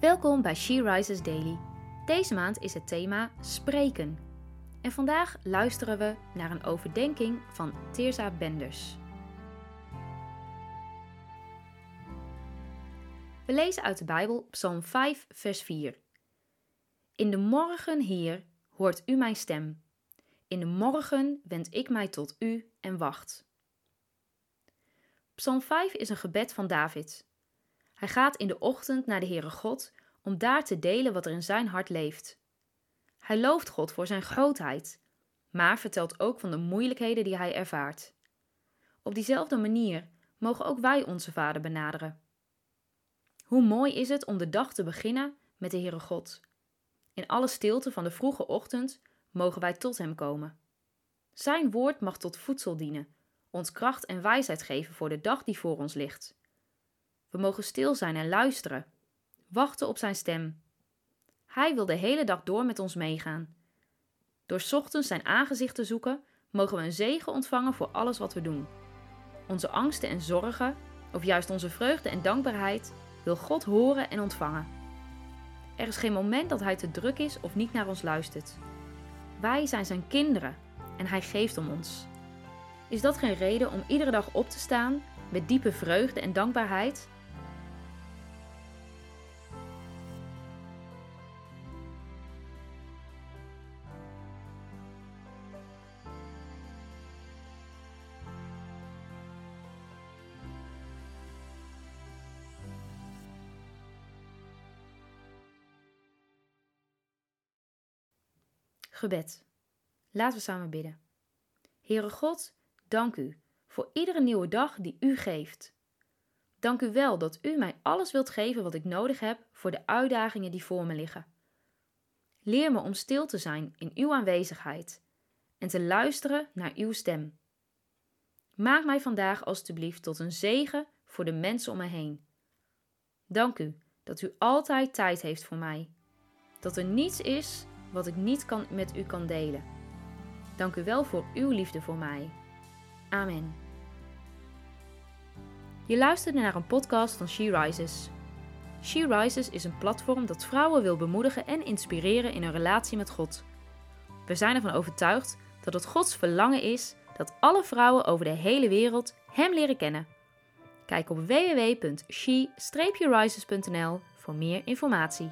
Welkom bij She Rises Daily. Deze maand is het thema spreken. En vandaag luisteren we naar een overdenking van Teersa Benders. We lezen uit de Bijbel Psalm 5, vers 4. In de morgen, Heer, hoort u mijn stem. In de morgen wend ik mij tot u en wacht. Psalm 5 is een gebed van David. Hij gaat in de ochtend naar de Heere God om daar te delen wat er in zijn hart leeft. Hij looft God voor zijn grootheid, maar vertelt ook van de moeilijkheden die hij ervaart. Op diezelfde manier mogen ook wij onze Vader benaderen. Hoe mooi is het om de dag te beginnen met de Heere God. In alle stilte van de vroege ochtend mogen wij tot Hem komen. Zijn woord mag tot voedsel dienen, ons kracht en wijsheid geven voor de dag die voor ons ligt. We mogen stil zijn en luisteren, wachten op Zijn stem. Hij wil de hele dag door met ons meegaan. Door ochtends Zijn aangezicht te zoeken, mogen we een zegen ontvangen voor alles wat we doen. Onze angsten en zorgen, of juist onze vreugde en dankbaarheid, wil God horen en ontvangen. Er is geen moment dat Hij te druk is of niet naar ons luistert. Wij zijn Zijn kinderen en Hij geeft om ons. Is dat geen reden om iedere dag op te staan met diepe vreugde en dankbaarheid? Gebed. Laten we samen bidden. Heere God, dank u voor iedere nieuwe dag die u geeft. Dank u wel dat u mij alles wilt geven wat ik nodig heb voor de uitdagingen die voor me liggen. Leer me om stil te zijn in uw aanwezigheid en te luisteren naar uw stem. Maak mij vandaag alstublieft tot een zegen voor de mensen om me heen. Dank u dat u altijd tijd heeft voor mij. Dat er niets is wat ik niet kan, met u kan delen. Dank u wel voor uw liefde voor mij. Amen. Je luisterde naar een podcast van She Rises. She Rises is een platform dat vrouwen wil bemoedigen en inspireren in hun relatie met God. We zijn ervan overtuigd dat het Gods verlangen is dat alle vrouwen over de hele wereld Hem leren kennen. Kijk op www.she-rises.nl voor meer informatie.